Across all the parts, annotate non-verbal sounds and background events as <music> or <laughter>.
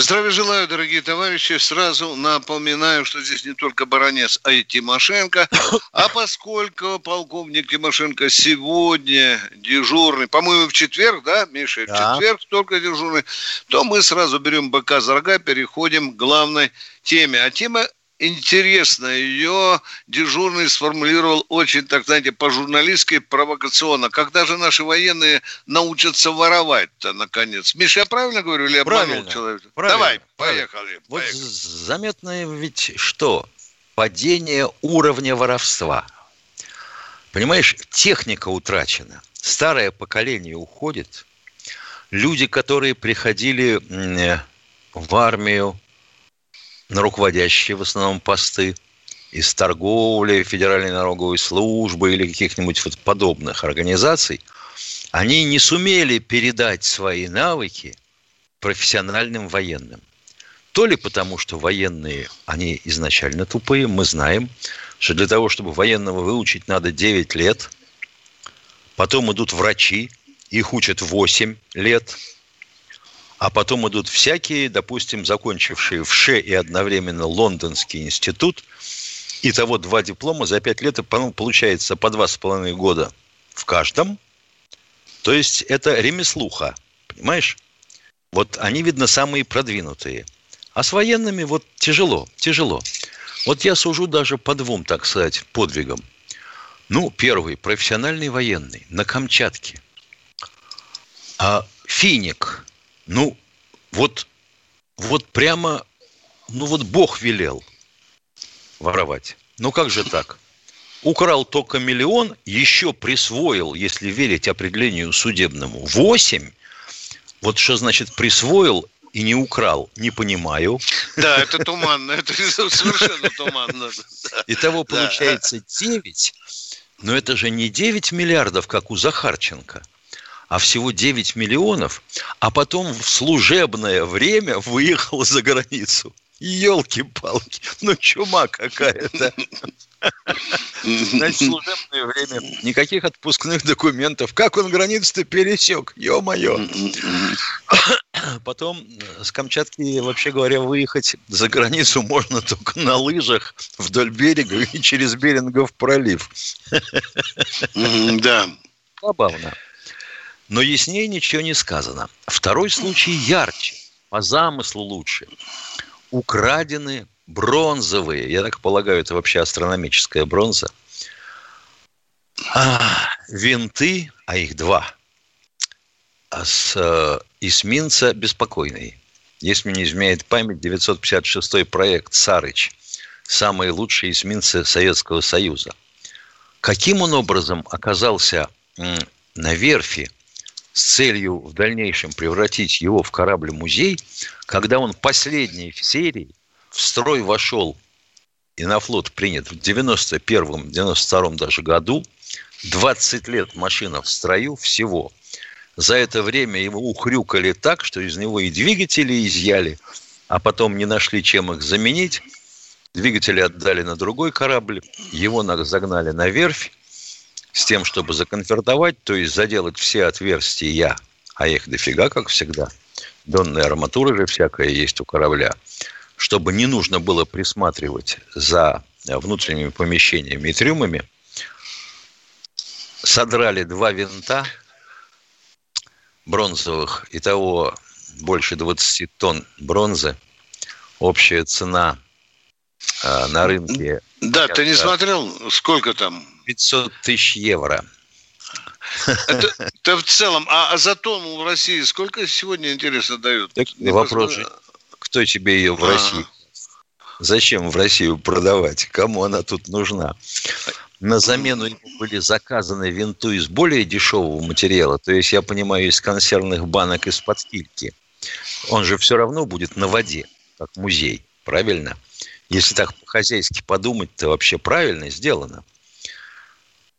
Здравия желаю, дорогие товарищи. Сразу напоминаю, что здесь не только баронец, а и Тимошенко. А поскольку полковник Тимошенко сегодня дежурный, по-моему, в четверг, да, Миша, Да. в четверг только дежурный, то мы сразу берем быка за рога, переходим к главной теме. А тема интересная. Ее дежурный сформулировал очень, так знаете, по-журналистски провокационно. Когда же наши военные научатся воровать-то, наконец? Миша, я правильно говорю или обманул Правильно, человека? правильно, Давай, правильно. поехали. Вот поехали. заметно ведь что? Падение уровня воровства. Понимаешь, техника утрачена. Старое поколение уходит. Люди, которые приходили э, в армию на руководящие в основном посты из торговли, Федеральной налоговой службы или каких-нибудь вот подобных организаций, они не сумели передать свои навыки профессиональным военным. То ли потому, что военные, они изначально тупые, мы знаем, что для того, чтобы военного выучить, надо 9 лет, потом идут врачи, их учат 8 лет, а потом идут всякие, допустим, закончившие в ШЕ и одновременно Лондонский институт, и того два диплома за 5 лет, получается по 2,5 года в каждом. То есть это ремеслуха, понимаешь? Вот они, видно, самые продвинутые. А с военными вот тяжело, тяжело. Вот я сужу даже по двум, так сказать, подвигам. Ну, первый, профессиональный военный на Камчатке. А финик, ну, вот, вот прямо, ну вот Бог велел воровать. Ну как же так? Украл только миллион, еще присвоил, если верить определению судебному, 8. Вот что значит присвоил и не украл, не понимаю. Да, это туманно, это совершенно туманно. Итого получается 9, но это же не 9 миллиардов, как у Захарченко, а всего 9 миллионов, а потом в служебное время выехал за границу. Елки-палки, ну чума какая-то. Значит, служебное время, никаких отпускных документов. Как он границу-то пересек? Ё-моё. Потом э, с Камчатки, вообще говоря, выехать за границу можно только на лыжах вдоль берега и через Берингов пролив. Да. Забавно. Но яснее ничего не сказано. Второй случай ярче, по замыслу лучше. Украдены бронзовые, я так полагаю, это вообще астрономическая бронза, а, винты, а их два, а с э, эсминца «Беспокойный». Если не изменяет память, 956 проект «Сарыч». Самые лучшие эсминцы Советского Союза. Каким он образом оказался на верфи с целью в дальнейшем превратить его в корабль-музей, когда он последний в серии в строй вошел и на флот принят в 91-м, 92-м даже году, 20 лет машина в строю всего. За это время его ухрюкали так, что из него и двигатели изъяли, а потом не нашли, чем их заменить. Двигатели отдали на другой корабль, его на- загнали на верфь с тем, чтобы законвертовать, то есть заделать все отверстия, а их дофига, как всегда. Донная арматура же всякая есть у корабля, чтобы не нужно было присматривать за внутренними помещениями и трюмами. Содрали два винта бронзовых, итого больше 20 тонн бронзы. Общая цена э, на рынке Да, ты не смотрел, сколько там? 500 тысяч евро. Это, это в целом, а, а за тонну в России сколько сегодня, интересно, дают? Так Не вопрос же, кто тебе ее в А. России? Зачем в Россию продавать? Кому она тут нужна? На замену ему были заказаны винту из более дешевого материала, то есть, я понимаю, из консервных банок из-под кильки. Он же все равно будет на воде, как музей, правильно? Если так по-хозяйски подумать, то вообще правильно сделано.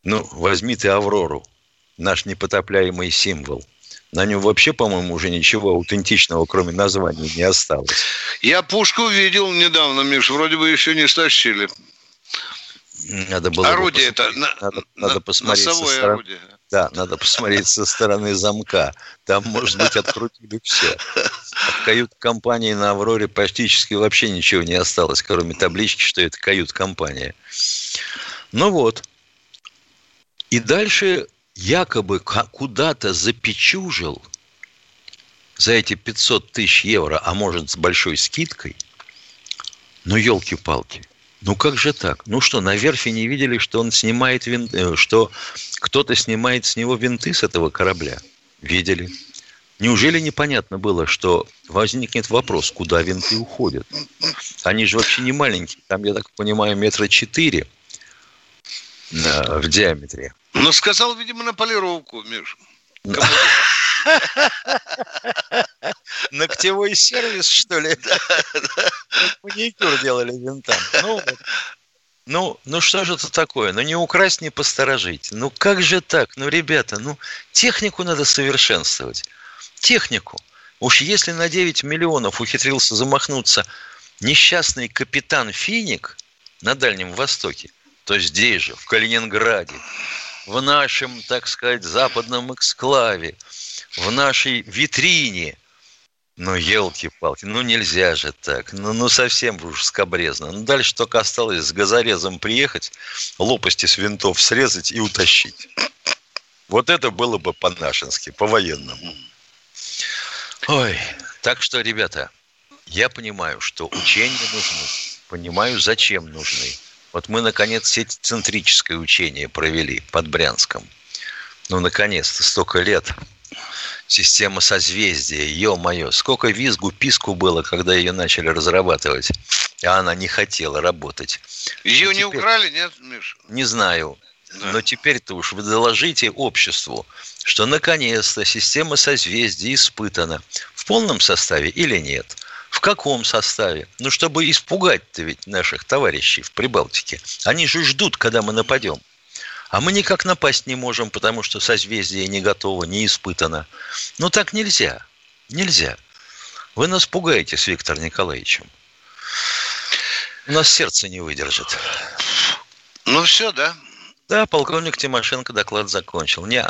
Ну, возьми ты Аврору, наш непотопляемый символ. На нем вообще, по-моему, уже ничего аутентичного, кроме названия, не осталось. Я пушку видел недавно, Миш, вроде бы еще не стащили. Надо было орудие это, надо, на, надо посмотреть со стороны, орудие. Да, надо посмотреть со стороны замка. Там, может быть, открутили все. В кают-компании на «Авроре» практически вообще ничего не осталось, кроме таблички, что это кают-компания. Ну вот. И дальше якобы куда-то запечужил за эти 500 тысяч евро, а может с большой скидкой, ну, елки-палки, ну как же так? Ну что, на верфи не видели, что он снимает винты, э, что кто-то снимает с него винты с этого корабля? Видели. Неужели непонятно было, что возникнет вопрос, куда винты уходят? Они же вообще не маленькие. Там, я так понимаю, метра четыре э, в диаметре. Ну, сказал, видимо, на полировку, Миш. <laughs> Ногтевой сервис, что ли? Маникюр делали винтам. Ну, ну, ну что же это такое? Ну не украсть, не посторожить. Ну как же так? Ну, ребята, ну технику надо совершенствовать. Технику. Уж если на 9 миллионов ухитрился замахнуться несчастный капитан Финик на Дальнем Востоке, то здесь же, в Калининграде, в нашем, так сказать, западном эксклаве, в нашей витрине. Ну, елки-палки, ну нельзя же так. Ну, ну совсем уж скобрезно. Ну, дальше только осталось с газорезом приехать, лопасти с винтов срезать и утащить. Вот это было бы по-нашенски, по-военному. Ой, так что, ребята, я понимаю, что учения нужны. Понимаю, зачем нужны. Вот мы, наконец, сеть-центрическое учение провели под Брянском. Ну, наконец-то, столько лет. Система созвездия, ё-моё, сколько визгу, писку было, когда ее начали разрабатывать, а она не хотела работать. Ее не теперь... украли, нет, Миш? Не знаю. Да. Но теперь-то уж вы доложите обществу, что наконец-то система созвездий испытана в полном составе или нет. В каком составе? Ну, чтобы испугать-то ведь наших товарищей в Прибалтике. Они же ждут, когда мы нападем. А мы никак напасть не можем, потому что созвездие не готово, не испытано. Ну, так нельзя. Нельзя. Вы нас пугаете с Виктором Николаевичем. У нас сердце не выдержит. Ну, все, да? Да, полковник Тимошенко доклад закончил. Не,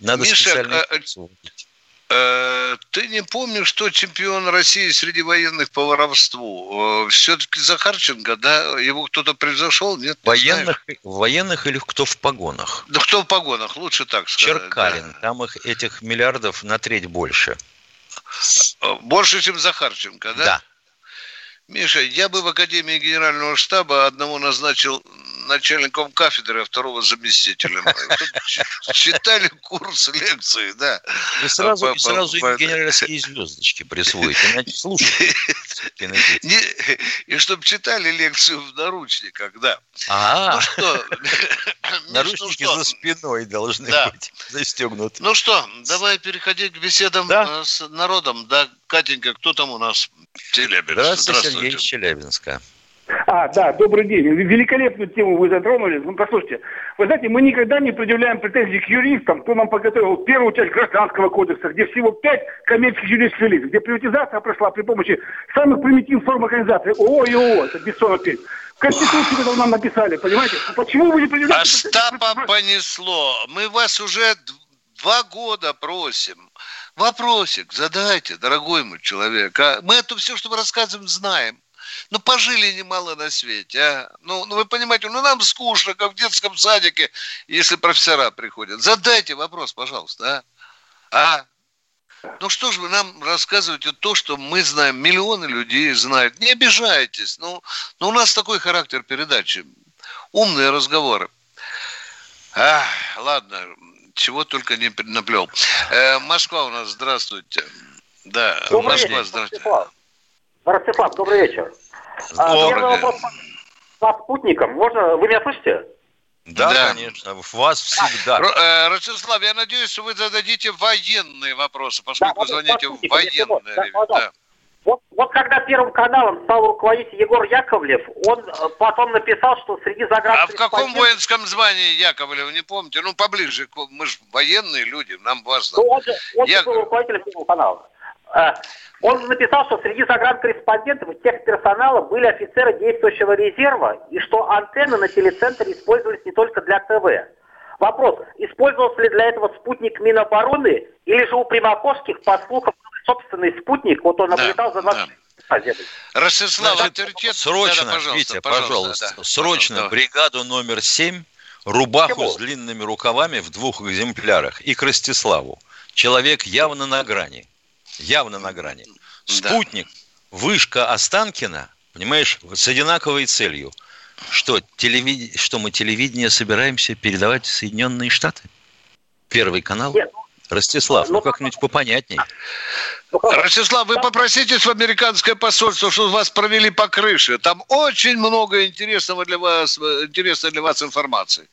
надо Миша, специально... А, Э, ты не помнишь, что чемпион России среди военных по воровству? Э, Все-таки Захарченко, да? Его кто-то превзошел? Нет? Военных, военных или кто в погонах? Да кто в погонах, лучше так сказать. Черкалин, да. там их, этих миллиардов на треть больше. Э, больше, чем Захарченко, да? Да. Миша, я бы в Академии Генерального штаба одного назначил начальником кафедры, а второго заместителем. <laughs> Читали курс лекции, да. И сразу, и сразу генеральские звездочки присвоить. Слушайте. <laughs> И чтобы читали лекцию в наручниках, да. А, ну что? Наручники за спиной должны быть <laughs> застегнуты. Ну что, давай переходить к беседам э, с народом. Да, Катенька, кто там у нас? Челябинск. Здравствуйте, Сергей из Челябинска. А, да, добрый день. Великолепную тему вы затронули. Ну, послушайте, вы знаете, мы никогда не предъявляем претензий к юристам, кто нам подготовил первую часть Гражданского кодекса, где всего пять коммерческих юридических лиц, где приватизация прошла при помощи самых примитивных форм организации. ООО и ООО, это Бессонов это нам написали, понимаете? Почему вы не предъявляете? Остапа понесло. Мы вас уже два года просим. Вопросик задайте, дорогой мой человек. А мы это все, что мы рассказываем, знаем. Ну, пожили немало на свете, а? Ну, ну, вы понимаете, ну, нам скучно, как в детском садике, если профессора приходят. Задайте вопрос, пожалуйста, а? А? Ну что ж вы нам рассказываете то, что мы знаем, миллионы людей знают. Не обижайтесь. Ну, ну у нас такой характер передачи. Умные разговоры. А, ладно, чего только не наплел. Э, Москва у нас, здравствуйте. Да, добрый Москва, вечер, здравствуйте. Ростислав, добрый вечер. А, первый вопрос по спутникам. Можно, вы меня слышите? Да, да, конечно, вас всегда. Э, Ростислав, я надеюсь, что вы зададите военные вопросы, поскольку да, вы звоните в военное да, да. Вот, вот когда Первым каналом стал руководить Егор Яковлев, он э, потом написал, что среди заград... А в каком воинском звании Яковлев, не помните? Ну, поближе, мы же военные люди, нам важно. Ну, он же, он Яков... был руководителем Первого канала. Э, он написал, что среди загранкорреспондентов и техперсонала были офицеры действующего резерва, и что антенны на телецентре использовались не только для ТВ. Вопрос, использовался ли для этого спутник Минобороны, или же у Примаковских, по слухам, собственный спутник, вот он наблюдал да, за нашей да. Ростислав, авторитет... Срочно, да, да, пожалуйста, Витя, пожалуйста, пожалуйста да, срочно пожалуйста, бригаду номер 7, рубаху Чего? с длинными рукавами в двух экземплярах и к Ростиславу. Человек явно на грани. Явно на грани. Спутник, да. вышка Останкина, понимаешь, с одинаковой целью. Что, телевид... что мы телевидение собираемся передавать в Соединенные Штаты? Первый канал? Нет, Ростислав, ну, ну как-нибудь попонятней. Ростислав, вы попросите в американское посольство, чтобы вас провели по крыше. Там очень много интересного для вас, интересной для вас информации.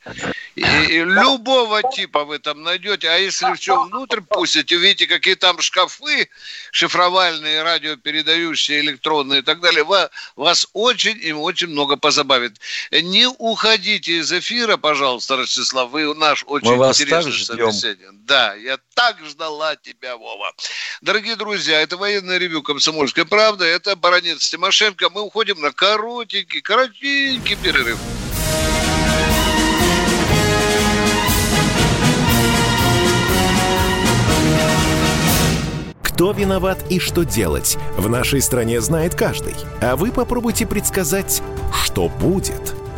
И, и любого типа вы там найдете. А если все внутрь пустите, увидите, какие там шкафы шифровальные, радиопередающие, электронные и так далее, вас, вас очень и очень много позабавит. Не уходите из эфира, пожалуйста, Ростислав. Вы наш очень Мы вас интересный собеседник. Да, я так ждала тебя, Вова. Дорогие друзья, это военное ревю «Комсомольская правда», это баронец Тимошенко. Мы уходим на коротенький, коротенький перерыв. Кто виноват и что делать, в нашей стране знает каждый. А вы попробуйте предсказать, что будет –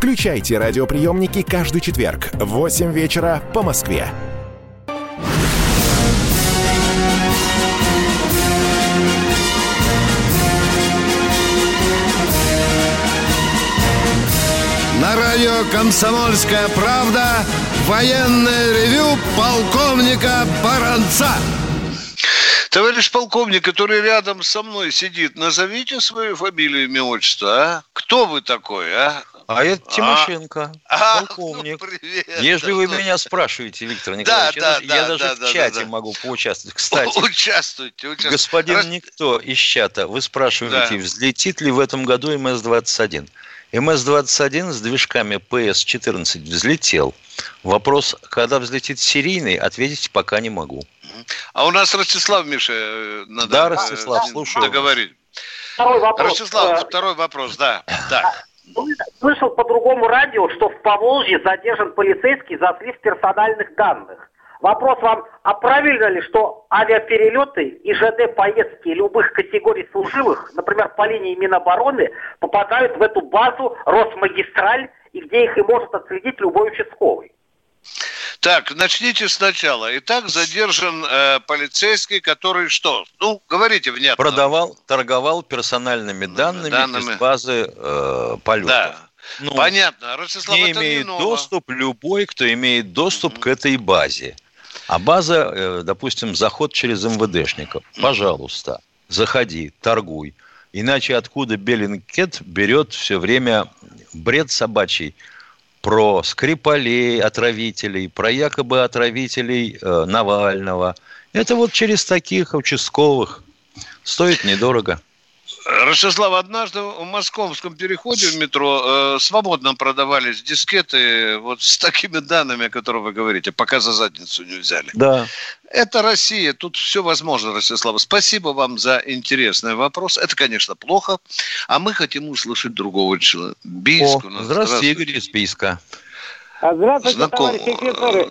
Включайте радиоприемники каждый четверг в 8 вечера по Москве. На радио «Комсомольская правда» военное ревю полковника Баранца. Товарищ полковник, который рядом со мной сидит, назовите свою фамилию, имя, отчество, а? Кто вы такой, а? А это а? Тимошенко, <laughs> а, полковник. Ну, привет, Если вы меня спрашиваете, Виктор Николаевич, да, я, да, я да, даже да, в чате да, могу поучаствовать. Кстати, <laughs> участвуйте, участвуйте. Господин Раз... Никто из чата, вы спрашиваете, да. взлетит ли в этом году МС-21? МС-21 с движками ПС-14 взлетел. Вопрос, когда взлетит серийный, ответить пока не могу. А у нас Ростислав, Миша, э, надо да, Ростислав, э, слушаю. договорить. Второй вопрос. Ростислав, второй вопрос, да. Так. Слышал по другому радио, что в Поволжье задержан полицейский за слив персональных данных. Вопрос вам, а правильно ли, что авиаперелеты и ЖД-поездки любых категорий служивых, например, по линии Минобороны, попадают в эту базу Росмагистраль, и где их и может отследить любой участковый? Так, начните сначала. Итак, задержан э, полицейский, который что? Ну, говорите внятно. Продавал, торговал персональными данными, данными. из базы э, полета. Да. Ну, Понятно. Ростислав, не имеет не доступ любой, кто имеет доступ mm-hmm. к этой базе. А база, э, допустим, заход через МВДшников. Пожалуйста, заходи, торгуй. Иначе откуда Беллинкет берет все время бред собачий про Скрипалей, отравителей, про якобы отравителей э, Навального. Это вот через таких участковых. Стоит недорого. Ростислав, однажды в московском переходе в метро э, свободно продавались дискеты вот с такими данными, о которых вы говорите, пока за задницу не взяли. Да. Это Россия, тут все возможно, Ростислав. Спасибо вам за интересный вопрос. Это, конечно, плохо, а мы хотим услышать другого человека. Бийск О, у нас. здравствуйте, Игорь из Бийска. А, Здравствуйте, Знаком- товарищи офицеры.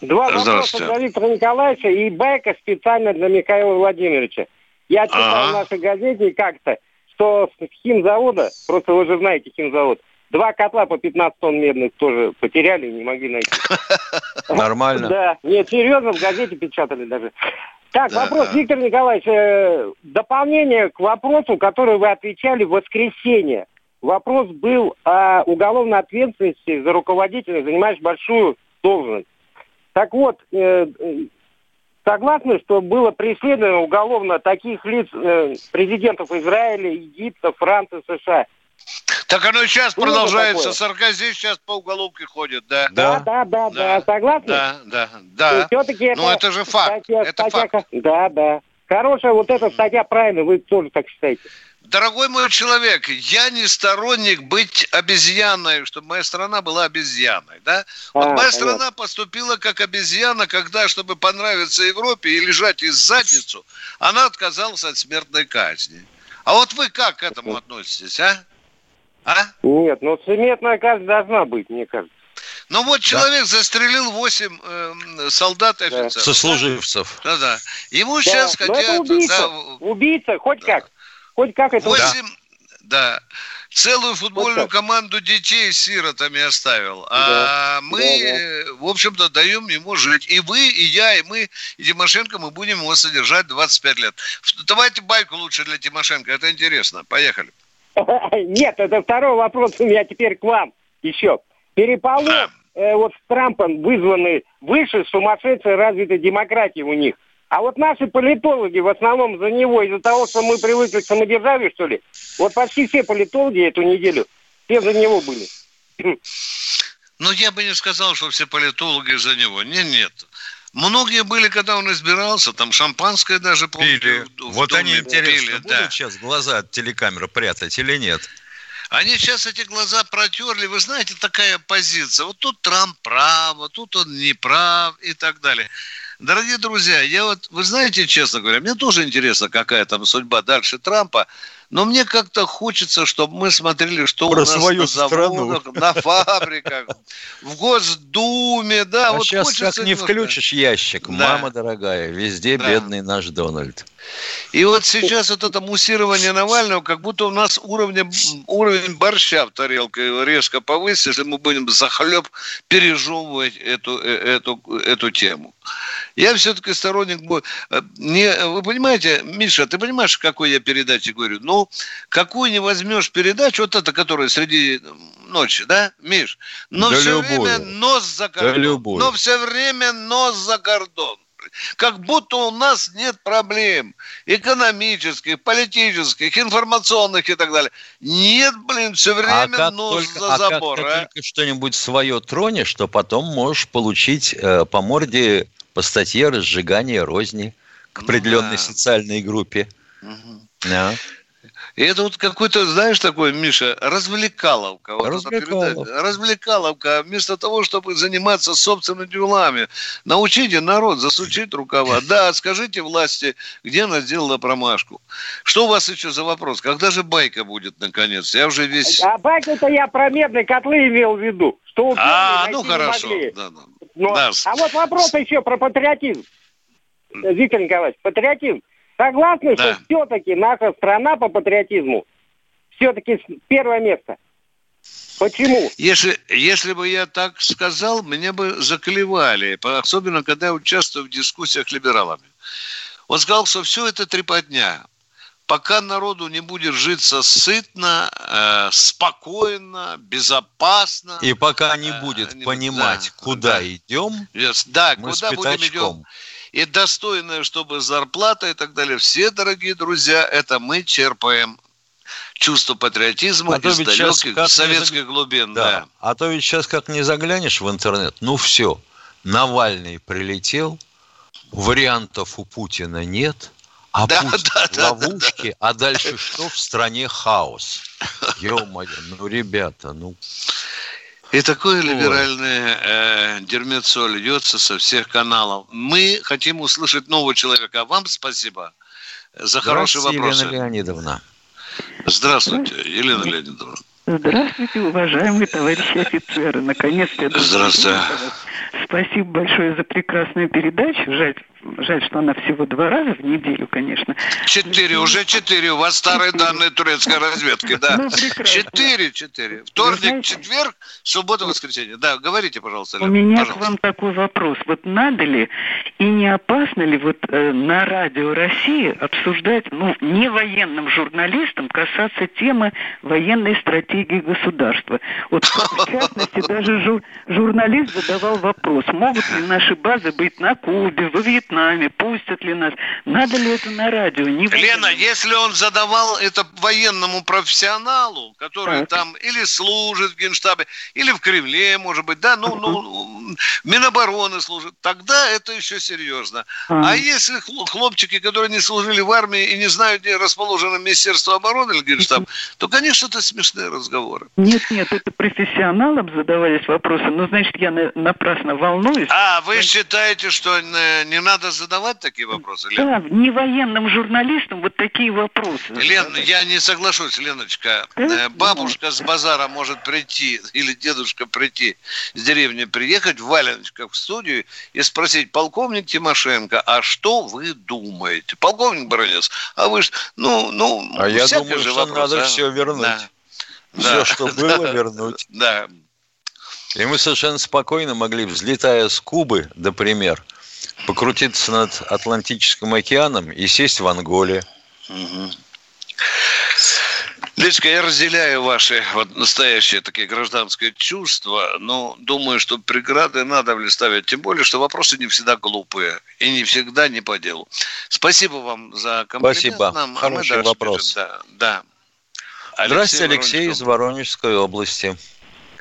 Два вопроса для Виктора Николаевича и байка специально для Михаила Владимировича. Я читал Ага. в нашей газете как-то, что с химзавода, просто вы же знаете химзавод, два котла по 15 тонн медных тоже потеряли и не могли найти. <laughs> Нормально. Да, нет, серьезно, в газете печатали даже. Так, Да. вопрос, Виктор Николаевич, э, дополнение к вопросу, который вы отвечали в воскресенье. Вопрос был о уголовной ответственности за руководителя, занимаешь большую должность. Так вот, э, согласны, что было преследовано уголовно таких лиц, э, президентов Израиля, Египта, Франции, США? Так оно и сейчас Было продолжается. Саркози сейчас по уголовке ходит, да. Да, да, да, да, согласны? Да, да, да. Все-таки Ну, это же факт, статья- это статья- факт. Да, да. Хорошая вот эта статья правильно, вы тоже так считаете. Дорогой мой человек, я не сторонник быть обезьяной, чтобы моя страна была обезьяной, да? Вот А, моя понятно. страна поступила как обезьяна, когда, чтобы понравиться Европе и лежать из задницу, она отказалась от смертной казни. А вот вы как к этому относитесь, а? А? Нет, ну смертная казнь должна быть, мне кажется. Ну вот человек застрелил 8 эм, солдат и Да. офицеров. Сослуживцев. Да-да. Ему сейчас Да, но хотят... это убийца, да, убийца, хоть как. Хоть как это Восемь, да. Целую футбольную так. команду детей с сиротами оставил. А мы, да, да. в общем-то, даем ему жить. И вы, и я, и мы, и Тимошенко, мы будем его содержать 25 лет. Давайте байку лучше для Тимошенко, это интересно. Поехали. <laughs> Нет, это второй вопрос у меня теперь к вам еще. Переполох Да. э, вот с Трампом вызваны выше сумасшедшей развитой демократии у них. А вот наши политологи в основном за него, из-за того, что мы привыкли к самодержавию, что ли, вот почти все политологи эту неделю, все за него были. Но я бы не сказал, что все политологи за него. Нет, нет. Многие были, когда он избирался, там шампанское даже, помните, Пили. в- в Вот доме они, интересно, пили, будут да. сейчас глаза от телекамеры прятать или нет? Они сейчас эти глаза протерли. Вы знаете, такая позиция. Вот тут Трамп прав, вот тут он не прав и так далее. Дорогие друзья, я вот, вы знаете, честно говоря, мне тоже интересно, какая там судьба дальше Трампа, но мне как-то хочется, чтобы мы смотрели, что Про у нас свою на заводах, <laughs> на фабриках, в Госдуме, да, а вот сейчас хочется как не немножко. включишь ящик, Да. мама дорогая, везде Да. бедный наш Дональд. И вот сейчас вот это муссирование Навального, как будто у нас уровень, уровень борща в тарелке резко повысится, если мы будем захлеб пережевывать эту, э, эту, эту тему. Я все-таки сторонник... э, Не, вы понимаете, Миша, ты понимаешь, какой я передаче говорю? Ну, какую не возьмешь передачу, вот эта, которая среди ночи, да, Миш? Но Да все любую. время нос за кордон. любую. Но все время нос за кордон. Как будто у нас нет проблем экономических, политических, информационных и так далее. Нет, блин, все время а как только, за а как забор. ты а? только что-нибудь свое тронешь, то потом можешь получить э, по морде по статье разжигания розни к Ну определенной да. социальной группе. Мгм. Да. И это вот какой-то, знаешь, такой, Миша, развлекаловка. Вот Развлекаловка. Развлекаловка. Вместо того, чтобы заниматься собственными делами. Научите народ засучить рукава. Да, скажите власти, где она сделала промашку. Что у вас еще за вопрос? Когда же байка будет, наконец? Я уже весь... А байк-то я про медные котлы имел в виду. Что убили, А, ну хорошо. Да, да. Но- Да. А вот вопрос еще про патриотизм. Виктор Николаевич, патриотизм. Согласны, Да. что все-таки наша страна по патриотизму все-таки первое место? Почему? Если, если бы я так сказал, меня бы заклевали, особенно когда я участвую в дискуссиях с либералами. Он сказал, что все это трепотня. Пока народу не будет житься сытно, э, спокойно, безопасно. И пока не А, будет не- понимать, да, куда да. идем, Yes, Да, мы с куда будем идем. И достойная, чтобы зарплата и так далее. Все, дорогие друзья, это мы черпаем чувство патриотизма А из сейчас далеких не советских глубин. Да. Да. А то ведь сейчас как не заглянешь в интернет, ну все, Навальный прилетел, вариантов у Путина нет, А да, да, в ловушке, да, да. а дальше что? В стране хаос. Ё-моё, ну, ребята, ну... И такое либеральное э, дерьмецо льется со всех каналов. Мы хотим услышать нового человека. Вам спасибо за хорошие вопросы. Елена Леонидовна. Здравствуйте, Елена Леонидовна. Здравствуйте, уважаемые товарищи офицеры. Наконец-то Здравствуйте. Спасибо большое за прекрасную передачу. Жаль, жаль, что она всего два раза в неделю, конечно. Четыре, уже четыре. У вас старые данные турецкой разведки, да. Ну, четыре, четыре. Вторник, знаете, четверг, суббота, воскресенье. Да, говорите, пожалуйста. У меня пожалуйста. к вам такой вопрос. Вот надо ли и не опасно ли вот э, на радио России обсуждать, ну, не военным журналистам касаться темы военной стратегии государства? Вот в частности, <laughs> даже жур, журналист задавал вопрос, могут ли наши базы быть на Кубе, во Вьетнаме, пустят ли нас? Надо ли это на радио? Не Лена, если он задавал это военному профессионалу, который так. там или служит в Генштабе, или в Кремле, может быть, да, ну, ну, Минобороны служит, тогда это еще серьезно. А, а если хлопчики, которые не служили в армии и не знают, где расположено Министерство обороны или Генштаб, то, конечно, это смешные разговоры. Нет, нет, это профессионалам задавались вопросы, но, значит, я напрасно волнуюсь. А, вы считаете, что не надо задавать такие вопросы? Лен? Да, не военным журналистам вот такие вопросы. Лен, я не соглашусь, Леночка. Да? Э, бабушка с базара может прийти, <laughs> или дедушка прийти с деревни, приехать в валеночках в студию и спросить, полковник Тимошенко, а что вы думаете? Полковник Баранец, а вы ну, ну, А я думаю, же что вопрос, надо а? все вернуть. Да. Все, да. что <laughs> было, вернуть. Да. И мы совершенно спокойно могли, взлетая с Кубы, например, покрутиться над Атлантическим океаном и сесть в Анголе. Угу. Лечка, я разделяю ваши вот настоящие такие гражданские чувства, но думаю, что преграды надо ли ставить, тем более, что вопросы не всегда глупые и не всегда не по делу. Спасибо вам за комплимент. Спасибо. Нам, Хороший вопрос. Да, да. Алексей Здравствуйте, Алексей из Воронежской области.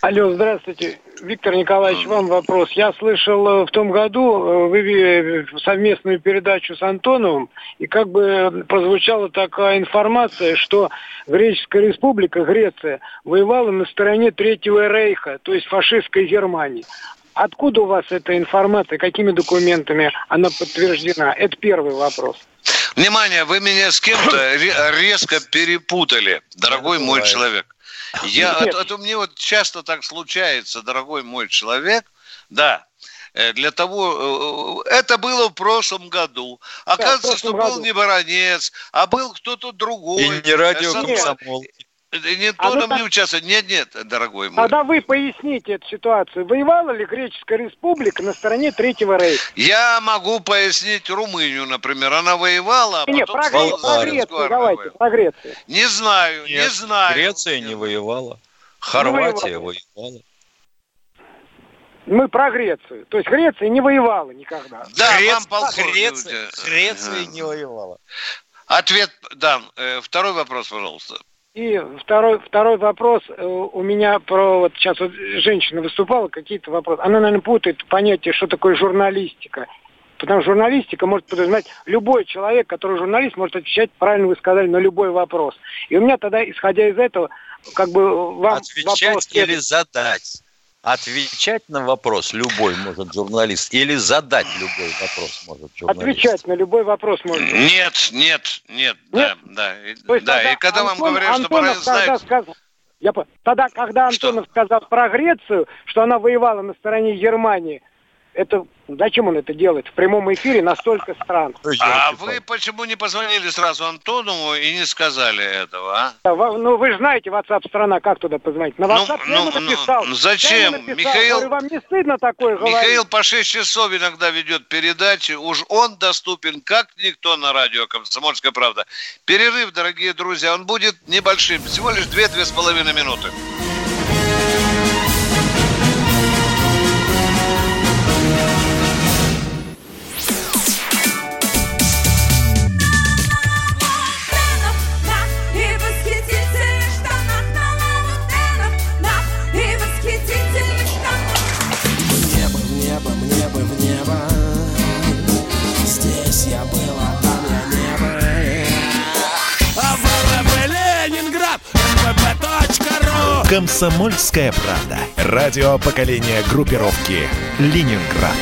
Алло, здравствуйте. Виктор Николаевич, вам вопрос. Я слышал э, в том году э, вы совместную передачу с Антоновым, и как бы прозвучала такая информация, что Греческая республика, Греция, воевала на стороне Третьего Рейха, то есть фашистской Германии. Откуда у вас эта информация, какими документами она подтверждена? Это первый вопрос. Внимание, вы меня с кем-то резко перепутали, дорогой мой человек. Я, это, это мне вот часто так случается, дорогой мой человек. Да, э, для того... Э, это было в прошлом году. Оказывается, да, что году. был не Баранец, а был кто-то другой. И не радио «Комсомол». Не а то нам не участвовать. Нет, нет, дорогой мой. Тогда вы поясните эту ситуацию. Воевала ли Греческая республика на стороне Третьего Рейха? Я могу пояснить Румынию, например. Она воевала, а Нет, про, Гре... про Грецию давайте, про Грецию. Не знаю, нет, не знаю. Греция не воевала. Хорватия воевала. воевала. Мы про Грецию. То есть Греция не воевала никогда. Да, Грец... вам Греция, Греция не воевала. Ответ дан. Э, второй вопрос, пожалуйста. И второй, второй вопрос э, у меня про... Вот сейчас вот женщина выступала, какие-то вопросы. Она, наверное, путает понятие, что такое журналистика. Потому что журналистика может подразумевать любой человек, который журналист, может отвечать, правильно вы сказали, на любой вопрос. И у меня тогда, исходя из этого, как бы вам Отвечать вопрос... или задать? Отвечать на вопрос любой может журналист или задать любой вопрос может журналист? Отвечать на любой вопрос может. Нет, нет, нет, нет? да, да. То да. И когда Антон, вам говорят, что пора знать... Сказал, я, тогда, когда Антонов что? сказал про Грецию, что она воевала на стороне Германии, это зачем он это делает в прямом эфире на столько стран? А вы почему не позвонили сразу Антонову и не сказали этого, а? Ну, вы же знаете, WhatsApp страна, как туда позвонить? На ну, WhatsApp ну, я ему ну, написал. Ну, зачем? написал. Михаил, Говорю, вам не стыдно такое Михаил говорить? Михаил по 6 часов иногда ведет передачи. Уж он доступен, как никто на радио «Комсомольская правда». Перерыв, дорогие друзья, он будет небольшим. Всего лишь 2-2,5 минуты. Комсомольская правда. Радио поколения группировки Ленинград.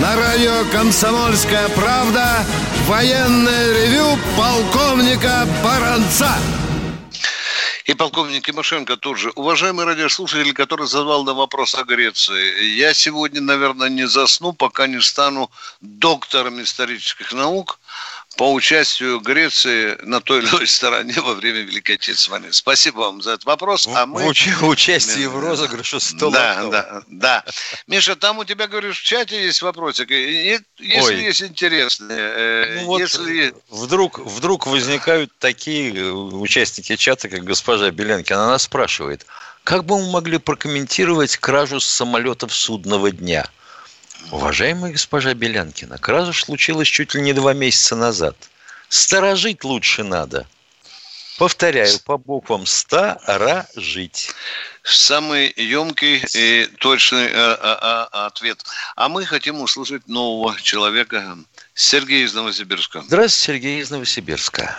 На радио «Комсомольская правда» военное ревю полковника Баранца. И полковник Тимошенко тоже. Уважаемый радиослушатель, который задал на вопрос о Греции. Я сегодня, наверное, не засну, пока не стану доктором исторических наук по участию Греции на той или иной стороне во время Великой Отечественной войны. Спасибо вам за этот вопрос. А мы... В участии в розыгрыше 100 Да, да, да. Миша, там у тебя, говоришь, в чате есть вопросик. Если Ой. есть интересные. Э, ну, вот если... вдруг, вдруг возникают такие э, участники чата, как госпожа Беленкина. Она спрашивает, как бы мы могли прокомментировать кражу с самолетов судного дня – Уважаемая госпожа Белянкина, кража случилась чуть ли не два месяца назад. Сторожить лучше надо. Повторяю, по буквам «сторожить». Самый емкий и точный э, э, э, ответ. А мы хотим услышать нового человека. Сергей из Новосибирска. Здравствуйте, Сергей из Новосибирска.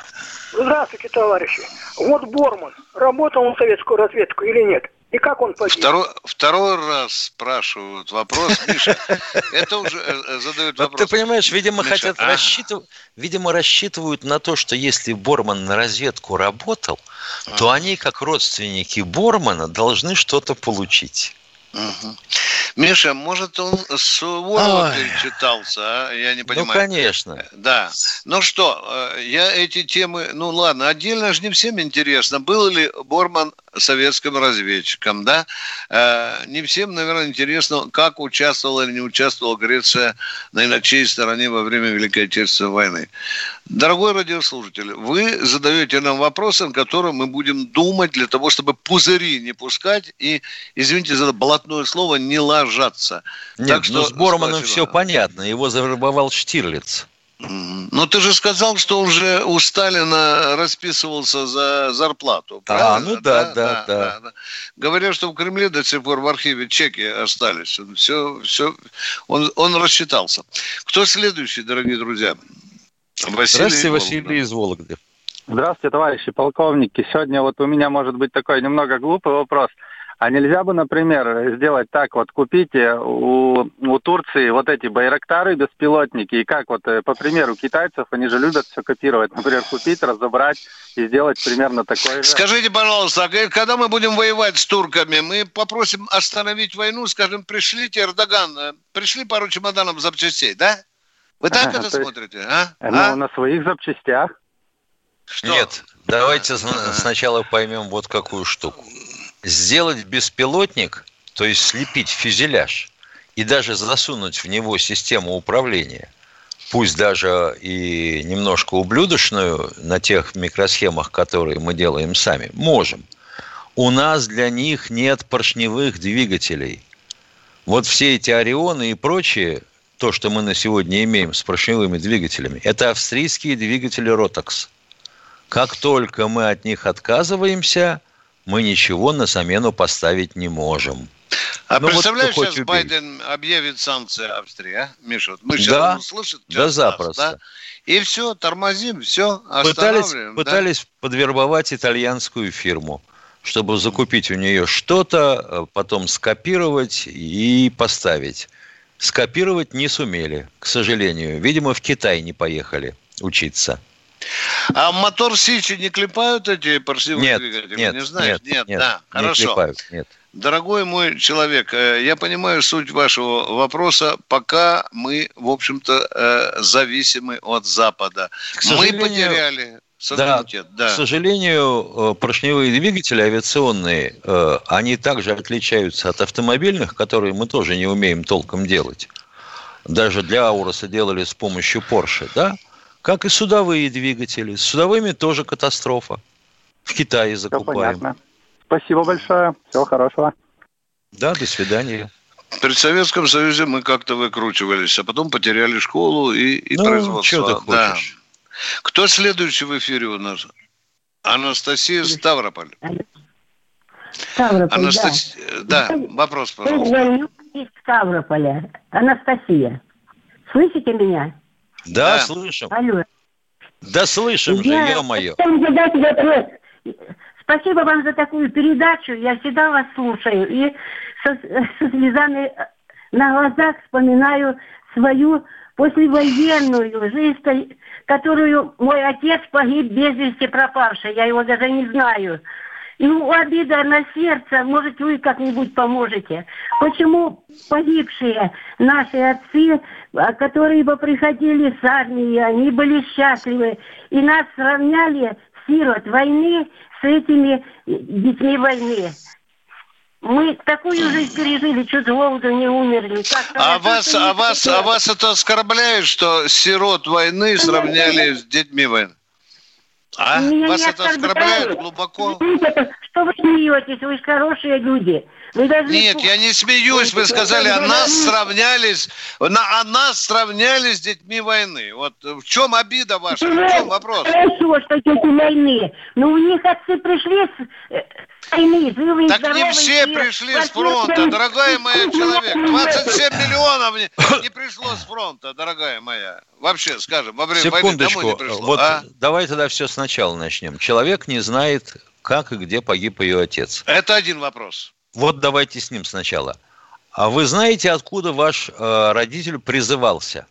Здравствуйте, товарищи. Вот Борман. Работал он советскую разведку или нет? И как он погиб? Второй, второй раз спрашивают вопрос, Миша. <laughs> Это уже э, э, задают вопрос. Ты понимаешь, видимо, хотят рассчитывать, видимо, рассчитывают на то, что если Борман на разведку работал, то они, как родственники Бормана, должны что-то получить. Угу. Миша, может, он с Суворова читался, а? Я не ну, понимаю. Ну, конечно. Да. Ну что, э, я эти темы... Ну, ладно, отдельно же не всем интересно. Был ли Борман советским разведчиком, да? Э, не всем, наверное, интересно, как участвовала или не участвовала Греция на иначей стороне во время Великой Отечественной войны. Дорогой радиослушатель, вы задаете нам вопросы, на которые мы будем думать для того, чтобы пузыри не пускать и, извините за блатное слово, не ложаться. Нет, так что, ну с Борманом все понятно, его завербовал Штирлиц. Но ты же сказал, что уже у Сталина расписывался за зарплату. А, правильно? А, ну да, да, да, да. да, да. Говорят, что в Кремле до сих пор в архиве чеки остались. Все, все, он, он рассчитался. Кто следующий, дорогие друзья? Василий Здравствуйте, Василий из Вологды. Здравствуйте, товарищи полковники. Сегодня вот у меня может быть такой немного глупый вопрос – а нельзя бы, например, сделать так, вот купите у, у Турции вот эти байрактары беспилотники, и как вот, э, по примеру китайцев, они же любят все копировать, например, купить, разобрать и сделать примерно такое же. Скажите, пожалуйста, а когда мы будем воевать с турками, мы попросим остановить войну, скажем, пришлите Эрдоган, э, пришли пару чемоданов запчастей, да? Вы так это смотрите, а? Ну, а? на своих запчастях. Что? Нет, давайте сначала поймем вот какую штуку сделать беспилотник, то есть слепить фюзеляж и даже засунуть в него систему управления, пусть даже и немножко ублюдочную на тех микросхемах, которые мы делаем сами, можем. У нас для них нет поршневых двигателей. Вот все эти Орионы и прочие, то, что мы на сегодня имеем с поршневыми двигателями, это австрийские двигатели Rotax. Как только мы от них отказываемся – мы ничего на замену поставить не можем. А ну, представляешь, вот сейчас убей. Байден объявит санкции Австрии, а? Миша, вот мы сейчас да, услышим. Да, запросто. Да? И все, тормозим, все, Пытались, да? пытались подвербовать итальянскую фирму, чтобы закупить у нее что-то, э, потом скопировать и поставить. Скопировать не сумели, к сожалению. Видимо, в Китай не поехали учиться. А мотор Сичи не клепают эти поршневые нет, двигатели? Нет, не знаешь? Нет, нет, нет да, не хорошо. Клепают, нет. Дорогой мой человек, э, я понимаю суть вашего вопроса, пока мы, в общем-то, э, зависимы от Запада. Мы потеряли суверенитет. Да, да. К сожалению, э, поршневые двигатели авиационные, они также отличаются от автомобильных, которые мы тоже не умеем толком делать. Даже для Ауроса делали с помощью Porsche, да? Как и судовые двигатели. С судовыми тоже катастрофа. В Китае закупаем. Все понятно. Спасибо большое. Всего хорошего. Да, до свидания. При Советском Союзе мы как-то выкручивались, а потом потеряли школу и, и ну, производство. Что ты хочешь? Да. Кто следующий в эфире у нас? Анастасия Ставрополь. Ставрополь, Анастасия, да. да. вопрос, пожалуйста. из Ставрополя. Анастасия. Слышите меня? Да, слышим. Алло. Да слышим же, Я ё-моё. хотела задать вопрос. Спасибо вам за такую передачу. Я всегда вас слушаю. И со, со слезами на глазах вспоминаю свою послевоенную жизнь, которую мой отец погиб без вести пропавший. Я его даже не знаю. Ну, обида на сердце, может, вы как-нибудь поможете. Почему погибшие наши отцы, а, которые бы приходили с армии, они были счастливы, и нас сравняли, сирот войны, с этими детьми войны. Мы такую жизнь пережили, чуть с голоду не умерли. А хорошо, вас, а вас, а вас это оскорбляет, что сирот войны сравняли с детьми войны? А? Меня Вас не это оскорбляет глубоко? Что вы смеетесь? Вы же хорошие люди. Вы должны Нет, я не смеюсь. Вы сказали, а нас сравнялись, на, а нас сравняли с детьми войны. Вот в чем обида ваша? В чем вопрос? Хорошо, что дети войны. Но у них отцы пришли с э, войны, живые, Так не здоровые, все и пришли с фронта, дорогая моя человек. 27 миллионов не, не пришло с фронта, дорогая моя. Вообще, скажем, во время войны Секундочку. домой не пришло. Вот а? давай тогда все сначала начнем. Человек не знает, как и где погиб ее отец. Это один вопрос. Вот давайте с ним сначала. А вы знаете, откуда ваш э, родитель призывался?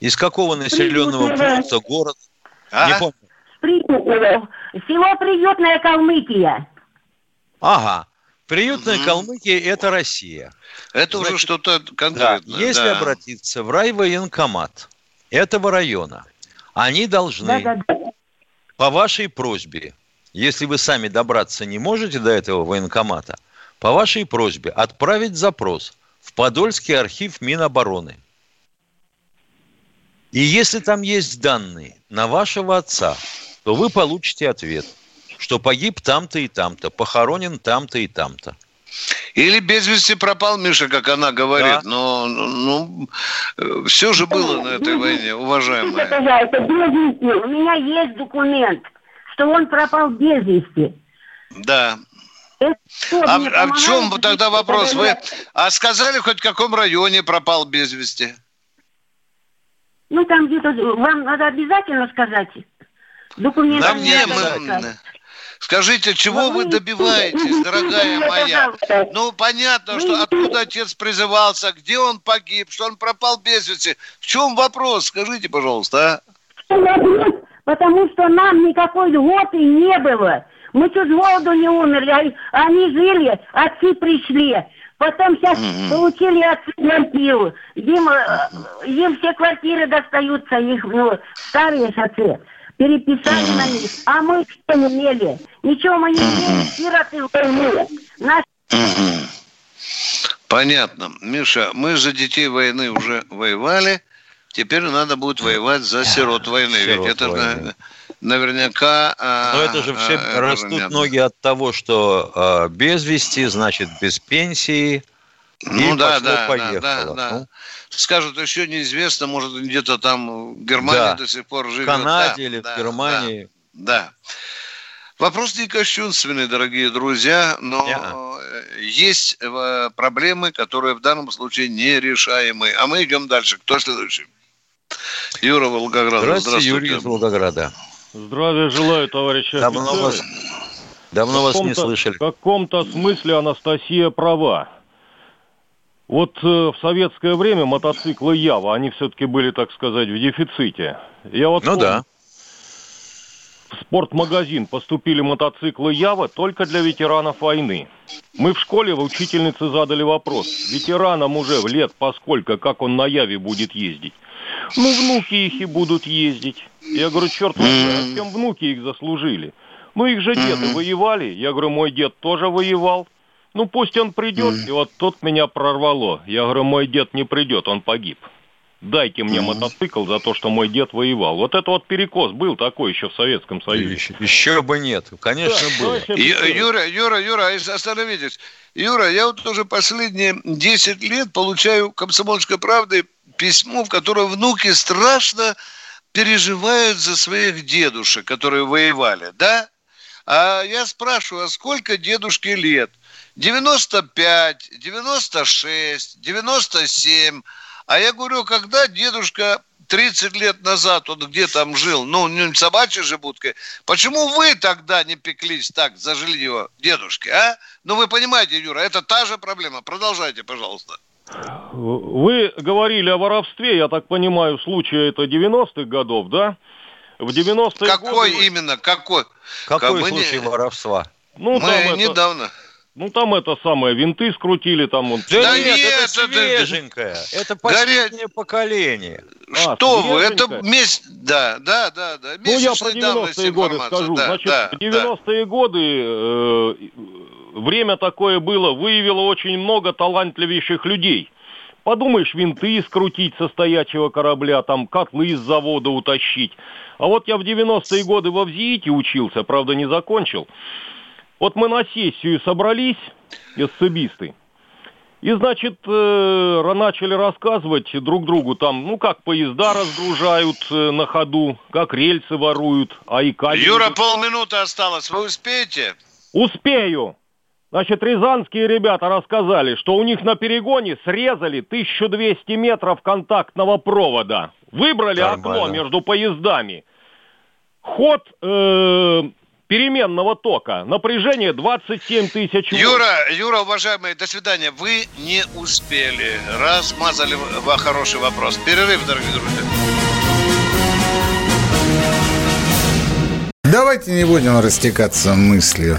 Из какого населенного пункта, города? А? Не помню. Приютное. Село Приютная Калмыкия. Ага. Приютная Калмыкия – это Россия. Это уже Значит, что-то Да, конкретное. если да. обратиться в райвоенкомат этого района, они должны Да-да-да. по вашей просьбе, если вы сами добраться не можете до этого военкомата, по вашей просьбе отправить запрос в Подольский архив Минобороны. И если там есть данные на вашего отца, то вы получите ответ, что погиб там-то и там-то, похоронен там-то и там-то. Или без вести пропал Миша, как она говорит. Да. Но ну, все же было на этой войне, Скажите, уважаемая. пожалуйста, без вести. У меня есть документ, что он пропал без вести. Да. Это А, мне а в чем помогает? тогда вопрос? Вы а сказали хоть в каком районе пропал без вести? Ну, там где-то... Вам надо обязательно сказать? Документы Нам не надо мы-. Скажите, чего вы добиваетесь, дорогая моя? Ну, понятно, что откуда отец призывался, где он погиб, что он пропал без вести. В чем вопрос? Скажите, пожалуйста, а? Потому что нам никакой льготы не было. Мы чуть с голоду не умерли, а они жили, отцы пришли. Потом сейчас получили отцы квартиру. Им, э, им все квартиры достаются, их ну, старые отцы. Переписали на них. А мы что не имели? Ничего мы не имели. Сироты войны. Нас Понятно. Миша, мы за детей войны уже воевали. Теперь надо будет воевать за сирот войны. Сирот Ведь это войны. на- наверняка... а, Но это же все а, растут понятно. ноги от того, что э, без вести, значит, без пенсии. Ну и да, пошло, да, да, поехало. да, да. Ну, Скажут, еще неизвестно, может, где-то там в Германии Да. до сих пор в живет. Канаде Да, или да, в Германии. Да. да. Вопрос не кощунственный, дорогие друзья, но э, есть э, проблемы, которые в данном случае нерешаемы. А мы идем дальше. Кто следующий? Юра Волгоград. Здравствуйте, Юрий из Волгограда. Здравия желаю, товарищи Давно офицеры. вас, давно вас не слышали. В каком-то смысле Анастасия права. Вот э, в советское время мотоциклы Ява, они все-таки были, так сказать, в дефиците. Я вот Ну помню, да. в спортмагазин поступили мотоциклы Ява только для ветеранов войны. Мы в школе в учительнице задали вопрос. Ветеранам уже в лет поскольку, как он на Яве будет ездить? Ну, внуки их и будут ездить. Я говорю, черт возьми, а чем внуки их заслужили? Ну, их же деды воевали. Я говорю, мой дед тоже воевал. Ну, пусть он придет. И вот тут меня прорвало. Я говорю, мой дед не придет, он погиб. Дайте мне мотоцикл за то, что мой дед воевал. Вот это вот перекос был такой еще в Советском Союзе. Еще, еще бы нет. Конечно, Да, офицеры. Юра, Юра, Юра, а остановитесь. Юра, я вот уже последние 10 лет получаю комсомольской правды письмо, в котором внуки страшно переживают за своих дедушек, которые воевали, да? А я спрашиваю, а сколько дедушке лет? 95, 96, 97. А я говорю, когда дедушка 30 лет назад он где там жил, ну, не собачьей же будкой, почему вы тогда не пеклись так за жилье дедушки, а? Ну, вы понимаете, Юра, это та же проблема. Продолжайте, пожалуйста. Вы говорили о воровстве, я так понимаю, случае это 90-х годов, да? В 90-е Какой годы... именно? Какой? Какой Мы случай не- воровства? Ну, Мы там это- недавно. Ну, там это самое, винты скрутили, там вот... Да, Да нет, нет, это это- свеженькое. Это последнее поколение. А, Что вы? Это месяц... Да, да, да, да. Ну, я про Месячной давности 90-е годы скажу. Да, Значит, да, в 90-е годы э, время такое было, выявило очень много талантливейших людей. Подумаешь, винты скрутить со стоячего корабля, там котлы из завода утащить. А вот я в 90-е годы во ВЗИИТе учился, правда, не закончил. Вот мы на сессию собрались, эсцебисты, и, значит, э, начали рассказывать друг другу там, ну, как поезда разгружают э, на ходу, как рельсы воруют, а и кабели... Юра, полминуты осталось. Вы успеете? Успею. Значит, рязанские ребята рассказали, что у них на перегоне срезали 1200 метров контактного провода. Выбрали окно Нормально. между поездами. Ход э, переменного тока. Напряжение 27 тысяч. Юра, Юра, уважаемые, до свидания. Вы не успели. Размазали во хороший вопрос. Перерыв, дорогие друзья. Давайте не будем растекаться мыслью.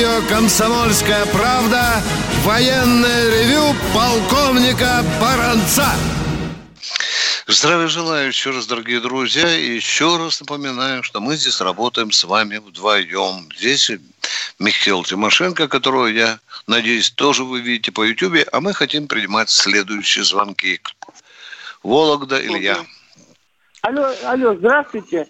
Радио «Комсомольская правда» военное ревю полковника Баранца. Здравия желаю еще раз, дорогие друзья. И еще раз напоминаю, что мы здесь работаем с вами вдвоем. Здесь Михаил Тимошенко, которого я надеюсь, тоже вы видите по Ютьюбе. А мы хотим принимать следующие звонки. Вологда, Илья. Алло, алло, здравствуйте.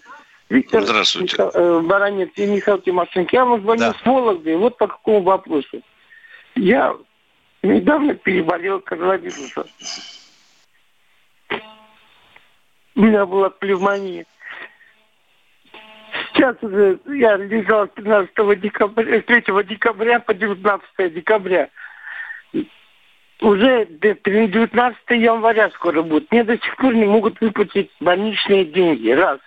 Виктор Здравствуйте. Миха- э, Баранец и Михаил Тимошенко. Я вам звоню Да. с Вологды. Вот по какому вопросу. Я недавно переболел коронавирусом. У меня была пневмония. Сейчас уже я лежал с 13 декабря, с 3 декабря по 19 декабря. Уже до 19 января скоро будет. Мне до сих пор не могут выплатить больничные деньги. Раз.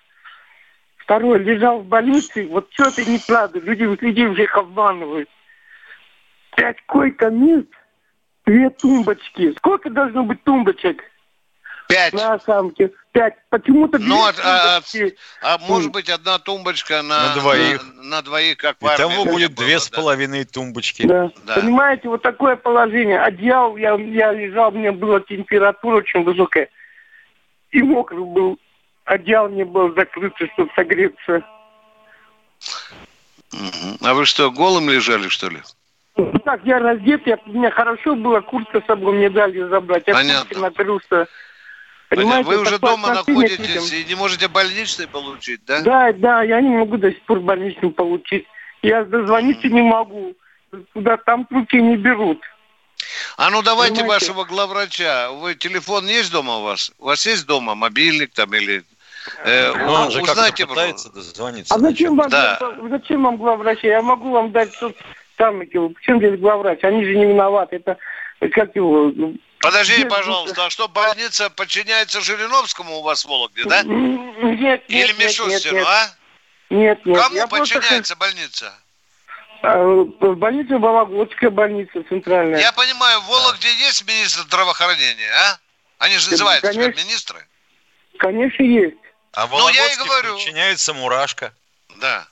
Второе, лежал в больнице, вот что это неправда. Люди, людей всех обманывают. Пять койко-мест, две тумбочки. Сколько должно быть тумбочек? Пять. На самке. Пять. Почему-то две Ну, а, а- тумбочки. а может быть, одна тумбочка на, На двоих. На, на двоих, как в армии будет было, две с да. половиной тумбочки. Да. Да. Понимаете, вот такое положение. Одеял, я, я лежал, у меня была температура очень высокая. И мокрый был. Одеял не был закрыто, чтобы согреться. А вы что, голым лежали, что ли? Ну Так, я раздет, я, у меня хорошо было, куртка с собой мне дали забрать. Я Понятно. Понятно. Понимаете, Вы уже дома находитесь и не можете больничный получить, да? Да, да, я не могу до сих пор больничную получить. Я дозвониться не могу. Туда там трубки не берут. А ну давайте Понимаете? вашего главврача. Вы телефон есть дома у вас? У вас есть дома мобильник там или... э, Ну, он же узнайте, пытается дозвониться. А зачем вам, Да. зачем вам главврача? Я могу вам дать тут Саммикова. Почему здесь главврач? Они же не виноваты. Это как его... ну, Подождите, Нет, пожалуйста, а что, больница подчиняется Жириновскому у вас в Вологде, да? Нет, нет, Или нет, нет, Мишустину, нет. а? Нет, нет. Кому я просто- подчиняется больница? А, В больнице Вологодская больница центральная. Я понимаю, в Вологде есть министр здравоохранения, а? Они же называются теперь Конечно. министры. Конечно, есть. А Ну, я и говорю. подчиняется Мурашко. Да.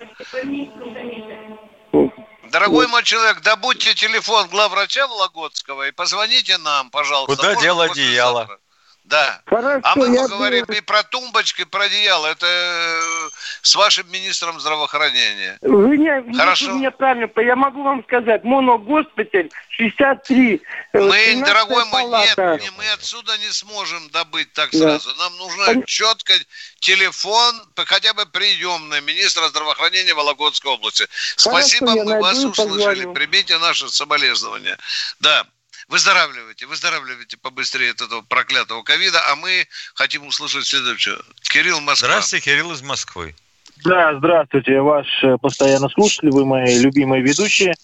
Дорогой мой человек, добудьте телефон главврача Вологодского и позвоните нам, пожалуйста. Куда дело одеяло? Да. Хорошо, А мы я поговорим думаю- и про тумбочки, и про одеяло. Это э, с вашим министром здравоохранения. Вы не, не Хорошо. вы меня правильно, я могу вам сказать, моногоспиталь 63. э, Мы, 13-я дорогой мой, нет, мы отсюда не сможем добыть так Да. сразу. Нам нужно четко телефон, хотя бы приемный министра здравоохранения Вологодской области. Спасибо, я мы найду вас услышали. позвоню. Примите наши соболезнования. Да. Выздоравливайте, выздоравливайте побыстрее от этого проклятого ковида, а мы хотим услышать следующее. Кирилл Москва. Здравствуйте, Кирилл из Москвы. Да, здравствуйте, ваш э, постоянно слушатель, вы мои любимые ведущие.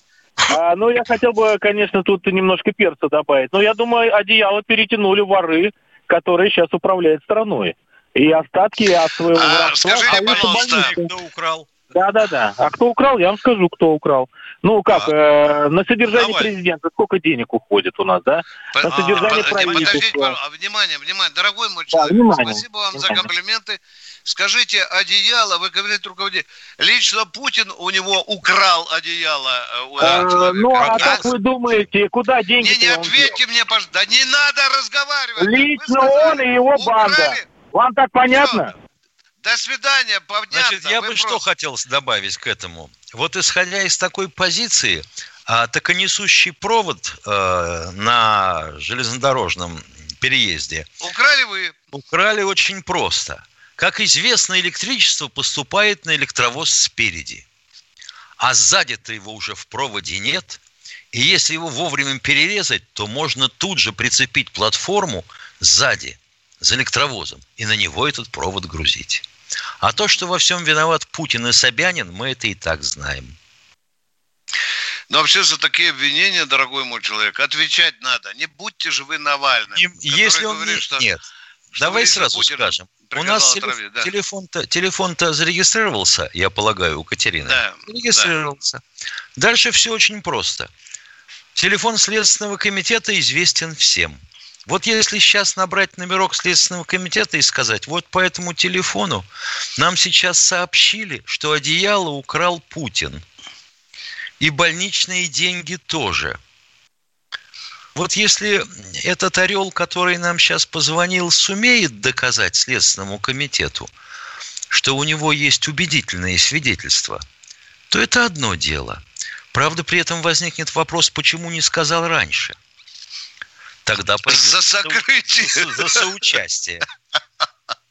А, ну, я хотел бы, конечно, тут немножко перца добавить. Но я думаю, одеяло перетянули воры, которые сейчас управляют страной. И остатки от своего воровства скажите, остаются пожалуйста. Кто украл? Да, да, да. А кто украл, я вам скажу, кто украл. Ну, как, э, на содержание президента сколько денег уходит у нас, да? По- На содержание а, подождите, правительства. пожалуйста, внимание, внимание, дорогой мой Да, человек, внимание. спасибо вам за Внимание. комплименты. Скажите, одеяло, вы говорите руководитель, лично Путин у него украл одеяло э, у Э, человека. ну, а как вы думаете, куда деньги Не, не ответьте мне, пожалуйста. Да не надо разговаривать. Лично сказали, он и его банда. украли. Вам так понятно? До свидания, понятно. Значит, я Вы бы что просто- хотел добавить к этому. Вот исходя из такой позиции, а, токонесущий провод э, на железнодорожном переезде Украли вы. украли очень просто. Как известно, электричество поступает на электровоз спереди. А сзади-то его уже в проводе нет. И если его вовремя перерезать, то можно тут же прицепить платформу сзади, за электровозом, и на него этот провод грузить. А то, что во всем виноват Путин и Собянин, мы это и так знаем. Но вообще за такие обвинения, дорогой мой человек, отвечать надо. Не будьте же вы Навальным. который Если он говорит, не- что- нет, что давай сразу Путин скажем. У нас телеф- отравить, да. телефон-то, телефон-то зарегистрировался, я полагаю, у Катерины. Да, Зарегистрировался. Дальше все очень просто. Телефон Следственного комитета известен всем. Вот если сейчас набрать номерок Следственного комитета и сказать, вот по этому телефону нам сейчас сообщили, что одеяло украл Путин. И больничные деньги тоже. Вот если этот орел, который нам сейчас позвонил, сумеет доказать Следственному комитету, что у него есть убедительные свидетельства, то это одно дело. Правда, при этом возникнет вопрос, почему не сказал раньше. Тогда пойдет За сокрытие. За, за соучастие.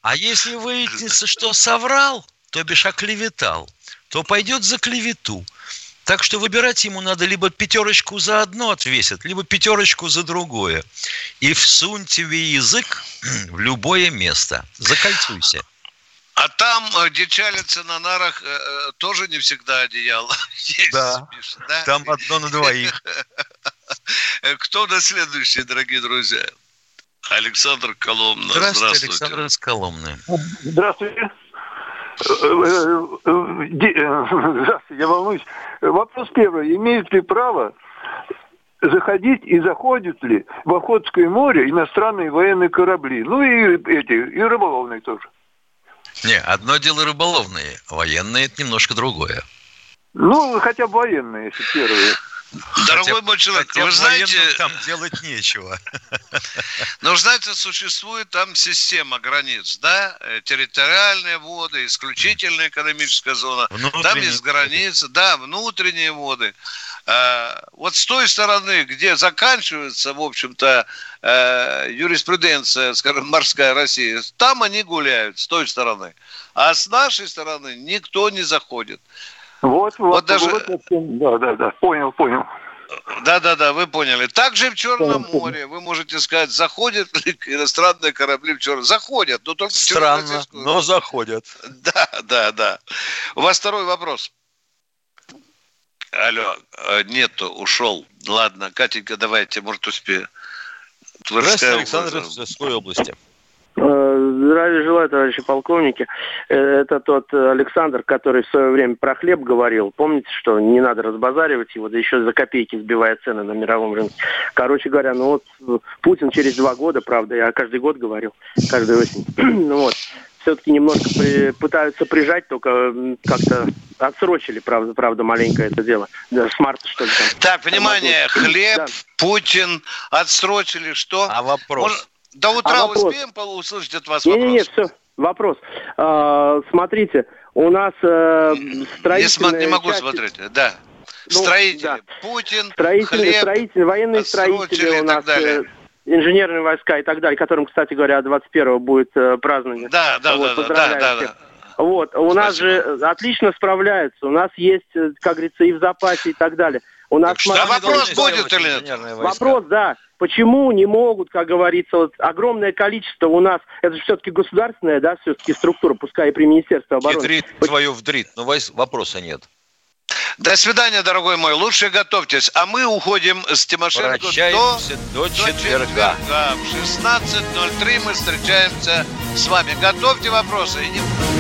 А если выяснится, что соврал, то бишь оклеветал, то пойдет за клевету. Так что выбирать ему надо либо пятерочку за одно отвесят, либо пятерочку за другое. И всуньте вы язык <clears throat> в любое место. Закольцуйся. А там, э, где чалятся на нарах, э, э, тоже не всегда одеяло <laughs> есть, Да. Да? Там одно на двоих. <laughs> Э, Кто на следующий, дорогие друзья? Александр Коломна. Здравствуйте, Александр из Коломны. Здравствуйте. Э, э, <laughs> Здравствуйте, я волнуюсь. Вопрос первый. Имеют ли право заходить и заходят ли в Охотское море иностранные военные корабли? Ну и эти, и рыболовные тоже. Не, одно дело рыболовные, военные это немножко другое. Ну, хотя бы военные, если первые. Дорогой Хотя- мой человек, хотя вы знаете, там делать <laughs> нечего. но знаете, существует там система границ, да? Э, Территориальные воды, исключительная экономическая зона. Там Внутренние есть границы, да, внутренние воды. А, Вот с той стороны, где заканчивается, в общем-то, э, юриспруденция, скажем, морская Россия, там они гуляют, с той стороны. А с нашей стороны никто не заходит. Вот, вот, Вот даже- вот да, да, да, понял, понял. Да-да-да, вы поняли. Также в Черном Понял, понял. море, вы можете сказать, заходят ли <laughs> иностранные корабли в Черном Заходят, но только в Странно, Черноморскую. но заходят. <laughs> Да, да, да. У вас второй вопрос. Алло, э, нету, ушел. Ладно, Катенька, давайте, может, успею. Тверская Здравствуйте, область. Александр из Тверской области. Э, Здравия желаю, товарищи полковники. Э, Это тот Александр, который в свое время про хлеб говорил. Помните, что не надо разбазаривать его, да еще за копейки сбивая цены на мировом рынке. Короче говоря, ну вот э, Путин через два года, правда, я каждый год говорил, каждую осень. <clears throat> ну вот, все-таки немножко при- пытаются прижать, только м, как-то отсрочили, правда, правда, маленько это дело. Да, с марта, что ли, там. Так, внимание, хлеб, да. Путин отсрочили, что? А вопрос? До утра А вопрос? успеем услышать от вас вопрос? все, вопрос. А, смотрите, у нас э, Не, строительная не могу часть- смотреть, да. Ну, Строители, да. Путин, Строители, хлеб, строители, военные строители и у так нас, далее. э, инженерные войска и так далее, которым, кстати говоря, 21-го будет э, празднование. Да, да, Вот, да, да, да, да. Вот, у нас же отлично справляются, у нас есть, э, как говорится, и в запасе и так далее. У нас что, смотрите, вопрос будет или нет? Вопрос, да. Почему не могут, как говорится, вот огромное количество у нас, это же все-таки государственная, да, все-таки структура, пускай и при Министерстве обороны. Ядрит твою вдрит. Вось- вопроса нет. До свидания, дорогой мой. Лучше готовьтесь. А мы уходим с Тимошенко Прощаемся до до четверга. В 16.03 мы встречаемся с вами. Готовьте вопросы. И не-